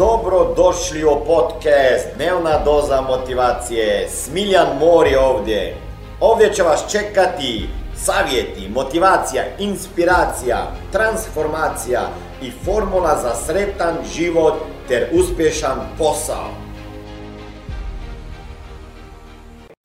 Dobro došli u podcast Dnevna doza motivacije. Smiljan Mor je ovdje. Ovdje će vas čekati savjeti, motivacija, inspiracija, transformacija i formula za sretan život ter uspješan posao.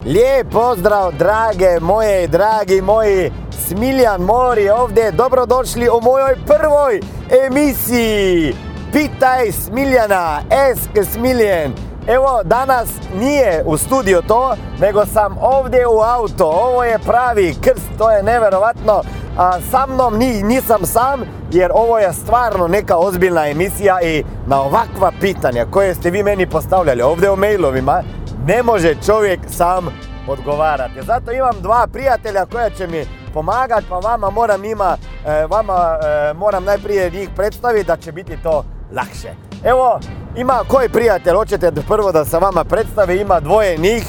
Lijep pozdrav drage moje i dragi moji Smiljan Mori ovdje Dobrodošli u mojoj prvoj emisiji Pitaj Smiljana, Esk Smiljen. Evo danas nije u studio to, nego sam ovdje u auto. Ovo je pravi krst, to je neverovatno. A sa mnom ni, nisam sam jer ovo je stvarno neka ozbiljna emisija i na ovakva pitanja koje ste vi meni postavljali ovdje u mailovima ne može čovjek sam odgovarati. Zato imam dva prijatelja koja će mi pomagati, pa vama moram ima, e, vama e, moram najprije njih predstaviti da će biti to lakše. Evo, ima koji prijatelj, hoćete prvo da se vama predstavi, ima dvoje njih.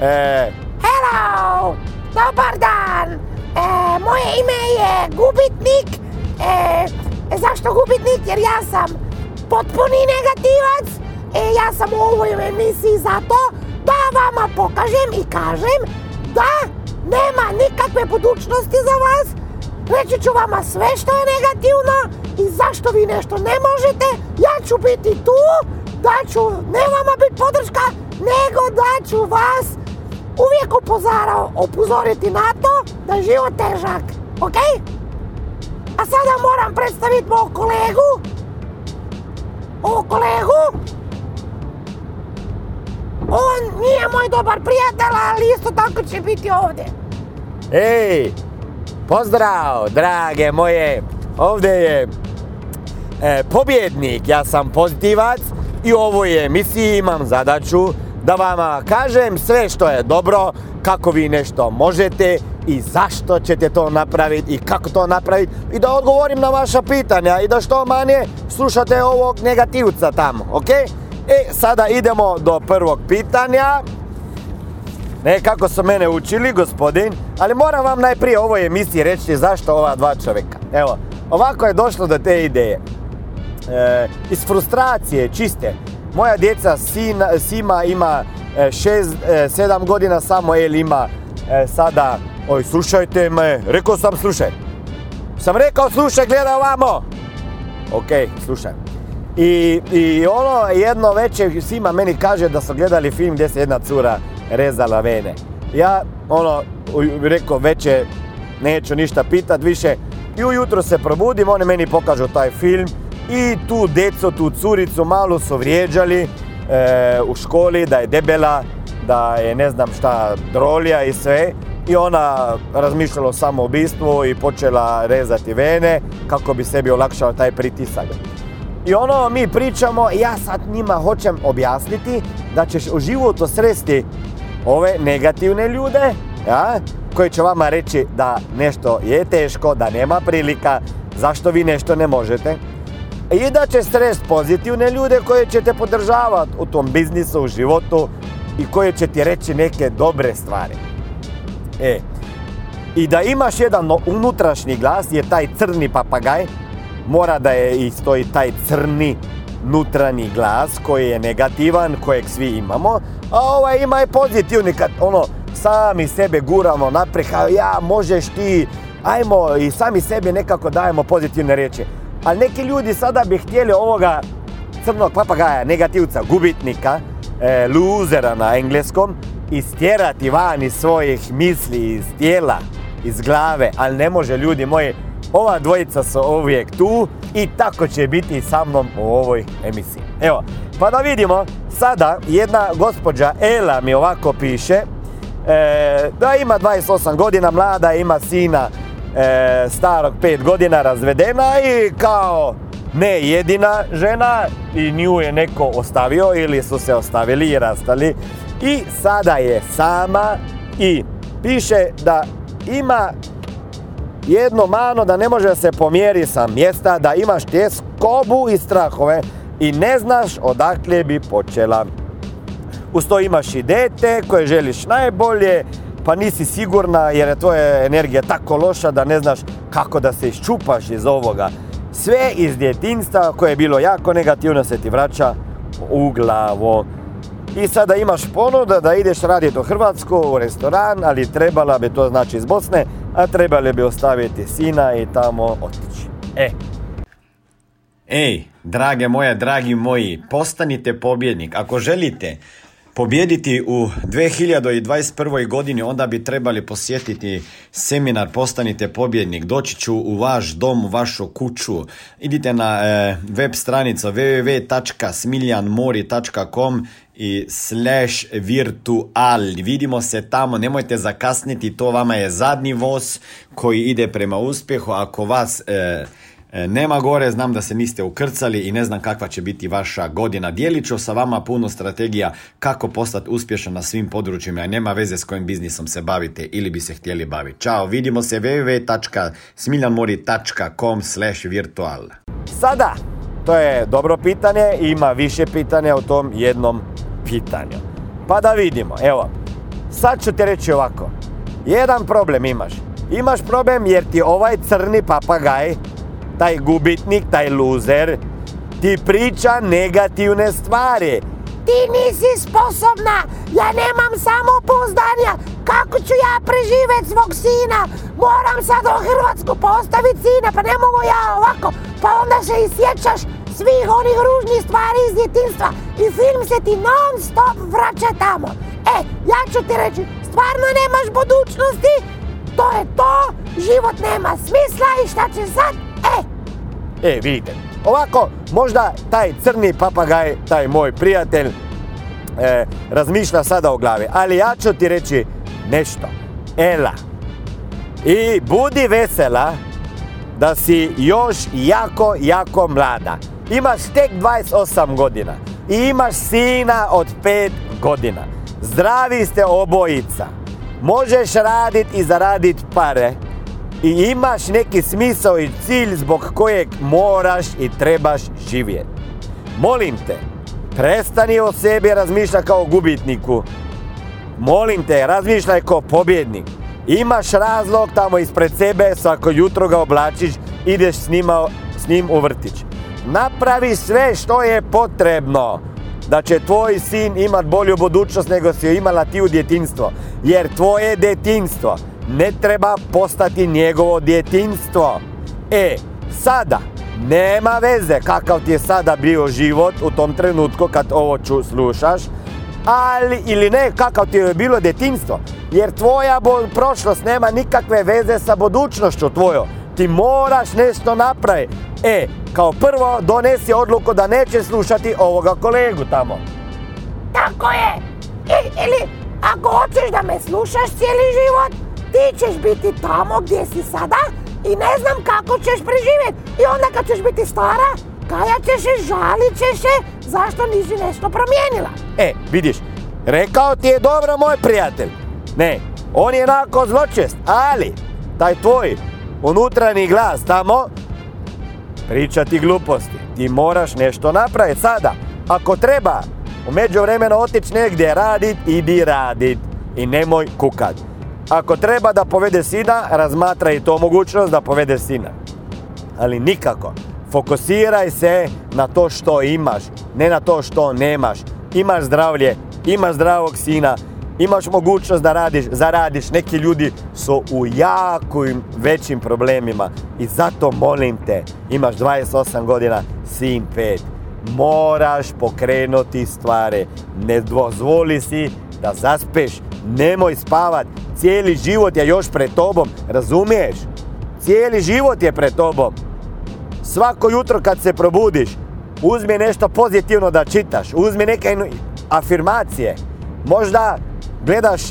E, Hello! Dobar dan! E, moje ime je Gubitnik. E, zašto Gubitnik? Jer ja sam potpuni negativac. E, ja sam u ovoj emisiji zato da vama pokažem i kažem da nema nikakve budućnosti za vas. Reći ću vama sve što je negativno i zašto vi nešto ne možete. Ja ću biti tu, da ću ne vama biti podrška, nego da ću vas uvijek upozorao, upozoriti na to da je život težak. Ok? A sada moram predstaviti mog kolegu. Ovog kolegu. On nije moj dobar prijatelj, ali isto tako će biti ovdje. Ej, pozdrav drage moje, ovdje je e, pobjednik, ja sam pozitivac i u ovoj emisiji imam zadaću da vama kažem sve što je dobro, kako vi nešto možete i zašto ćete to napraviti i kako to napraviti i da odgovorim na vaša pitanja i da što manje slušate ovog negativca tamo, ok? E, sada idemo do prvog pitanja. Ne kako su mene učili, gospodin, ali moram vam najprije ovoj emisiji reći zašto ova dva čovjeka. Evo, ovako je došlo do te ideje. E, iz frustracije čiste. Moja djeca Sina, Sima ima 6-7 godina, samo El ima e, sada... Oj, slušajte me, rekao sam slušaj. Sam rekao slušaj, gledaj ovamo. Ok, slušaj. I, I ono jedno večer Sima meni kaže da su gledali film gdje se jedna cura rezala vene. Ja ono rekao večer neću ništa pitat više i ujutro se probudim, oni meni pokažu taj film i tu deco, tu curicu malu su vrijeđali e, u školi da je debela, da je ne znam šta drolja i sve i ona razmišljala o samoubistvu i počela rezati vene kako bi sebi olakšala taj pritisak. I ono mi pričamo, ja sad njima hoćem objasniti da ćeš u životu sresti ove negativne ljude, ja, koji će vama reći da nešto je teško, da nema prilika, zašto vi nešto ne možete. I da će srest pozitivne ljude koje će te podržavati u tom biznisu, u životu i koje će ti reći neke dobre stvari. E, i da imaš jedan unutrašnji glas, je taj crni papagaj, mora da je isto i taj crni nutrani glas koji je negativan, kojeg svi imamo, a ovaj ima i pozitivni kad ono sami sebe guramo naprijed, ja možeš ti, ajmo i sami sebi nekako dajemo pozitivne riječi. Ali neki ljudi sada bi htjeli ovoga crnog papagaja, negativca, gubitnika, e, luzera na engleskom, istjerati van iz svojih misli, iz tijela, iz glave, ali ne može ljudi moji, ova dvojica su uvijek tu i tako će biti sa mnom u ovoj emisiji. Evo, pa da vidimo, sada jedna gospođa Ela mi ovako piše, e, da ima 28 godina, mlada, ima sina e, starog 5 godina, razvedena i kao ne jedina žena i nju je neko ostavio ili su se ostavili i rastali i sada je sama i piše da ima jedno mano da ne može se pomjeri sa mjesta, da imaš tjeskobu i strahove i ne znaš odakle bi počela. Uz to imaš i dete koje želiš najbolje, pa nisi sigurna jer je tvoja energija tako loša da ne znaš kako da se iščupaš iz ovoga. Sve iz djetinstva koje je bilo jako negativno se ti vraća u glavu. I sada imaš ponuda da ideš raditi u Hrvatsku, u restoran, ali trebala bi to znači iz Bosne, a trebali bi ostaviti sina i tamo otići. E, Ej, drage moje, dragi moji, postanite pobjednik. Ako želite pobjediti u 2021. godini, onda bi trebali posjetiti seminar Postanite pobjednik. Doći ću u vaš dom, u vašu kuću. Idite na e, web stranica www.smiljanmori.com i slash virtual. Vidimo se tamo, nemojte zakasniti, to vama je zadnji voz koji ide prema uspjehu. Ako vas... E, nema gore, znam da se niste ukrcali i ne znam kakva će biti vaša godina. Dijelit ću sa vama puno strategija kako postati uspješan na svim područjima, a nema veze s kojim biznisom se bavite ili bi se htjeli baviti. Ćao, vidimo se www.smiljanmori.com slash virtual. Sada, to je dobro pitanje, ima više pitanja u tom jednom pitanju. Pa da vidimo, evo, sad ću ti reći ovako. Jedan problem imaš. Imaš problem jer ti ovaj crni papagaj taj gubitnik, taj luzer, ti priča negativne stvari. Ti nisi sposobna, ja nemam samopouzdanja, kako ću ja preživjeti svog sina? Moram sad u Hrvatsku postaviti sina, pa ne mogu ja ovako. Pa onda se i sjećaš svih onih ružnih stvari iz djetinstva i film se ti non stop vraća tamo. E, ja ću ti reći, stvarno nemaš budućnosti, to je to, život nema smisla i šta će sad? E, vidite. Ovako, možda taj crni papagaj, taj moj prijatelj, e, razmišlja sada o glavi. Ali ja ću ti reći nešto. Ela. I budi vesela da si još jako, jako mlada. Imaš tek 28 godina. I imaš sina od 5 godina. Zdravi ste obojica. Možeš raditi i zaraditi pare i imaš neki smisao i cilj zbog kojeg moraš i trebaš živjeti. Molim te, prestani o sebi razmišljati kao gubitniku. Molim te, razmišljaj kao pobjednik. Imaš razlog tamo ispred sebe, svako jutro ga oblačiš, ideš s, njima, s njim u vrtić. Napravi sve što je potrebno da će tvoj sin imat bolju budućnost nego si imala ti u djetinstvo. Jer tvoje djetinstvo ne treba postati njegovo djetinstvo. E, sada, nema veze kakav ti je sada bio život u tom trenutku kad ovo ču, slušaš, ali ili ne kakav ti je bilo djetinstvo. Jer tvoja prošlost nema nikakve veze sa budućnošću tvojom. Ti moraš nešto napraviti. E, kao prvo donesi odluku da neće slušati ovoga kolegu tamo. Tako je. Ili ako hoćeš da me slušaš cijeli život, ti ćeš biti tamo gdje si sada i ne znam kako ćeš preživjeti. I onda kad ćeš biti stara, kajat ćeš se, žalit ćeš se, zašto nisi nešto promijenila. E, vidiš, rekao ti je dobro moj prijatelj. Ne, on je onako zločest, ali taj tvoj unutrani glas tamo priča ti gluposti. Ti moraš nešto napraviti sada. Ako treba u međuvremenu otići negdje radit, idi radit. I nemoj kukat. Ako treba da povede sina, razmatra i to mogućnost da povede sina. Ali nikako. Fokusiraj se na to što imaš, ne na to što nemaš. Imaš zdravlje, imaš zdravog sina, imaš mogućnost da radiš, zaradiš. Neki ljudi su u jako većim problemima i zato molim te, imaš 28 godina, sin 5. Moraš pokrenuti stvari. Ne dozvoli si da zaspeš, nemoj spavat, cijeli život je još pred tobom, razumiješ? Cijeli život je pred tobom. Svako jutro kad se probudiš, uzmi nešto pozitivno da čitaš, uzmi neke afirmacije. Možda gledaš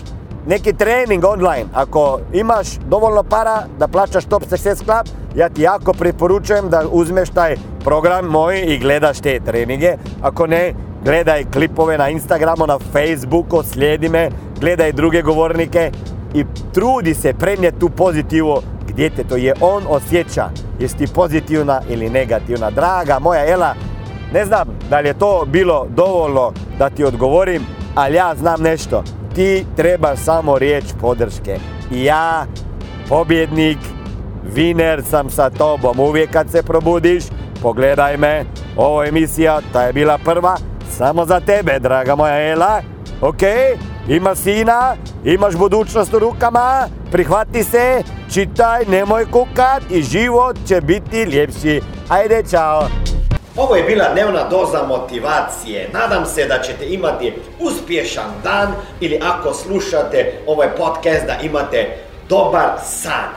neki trening online. Ako imaš dovoljno para da plaćaš Top Success Club, ja ti jako preporučujem da uzmeš taj program moj i gledaš te treninge. Ako ne, gledaj klipove na Instagramu, na Facebooku, slijedi me, gledaj druge govornike i trudi se prenijeti tu pozitivu gdje te to je on osjeća. Jesi ti pozitivna ili negativna. Draga moja Ela, ne znam da li je to bilo dovoljno da ti odgovorim, ali ja znam nešto. Ti trebaš samo riječ podrške. I ja, pobjednik, Viner sam sa tobom uvijek kad se probudiš. Pogledaj me, ovo emisija, ta je bila prva, samo za tebe, draga moja Ela. Ok, ima sina, imaš budućnost u rukama, prihvati se, čitaj, nemoj kukat i život će biti ljepši. Ajde, čao. Ovo je bila dnevna doza motivacije. Nadam se da ćete imati uspješan dan ili ako slušate ovaj podcast da imate dobar san.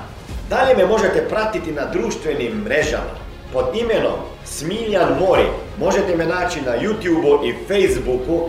Dalje me možete pratiti na društvenim mrežama pod imenom Smiljan Mori. Možete me naći na YouTubeu i Facebooku,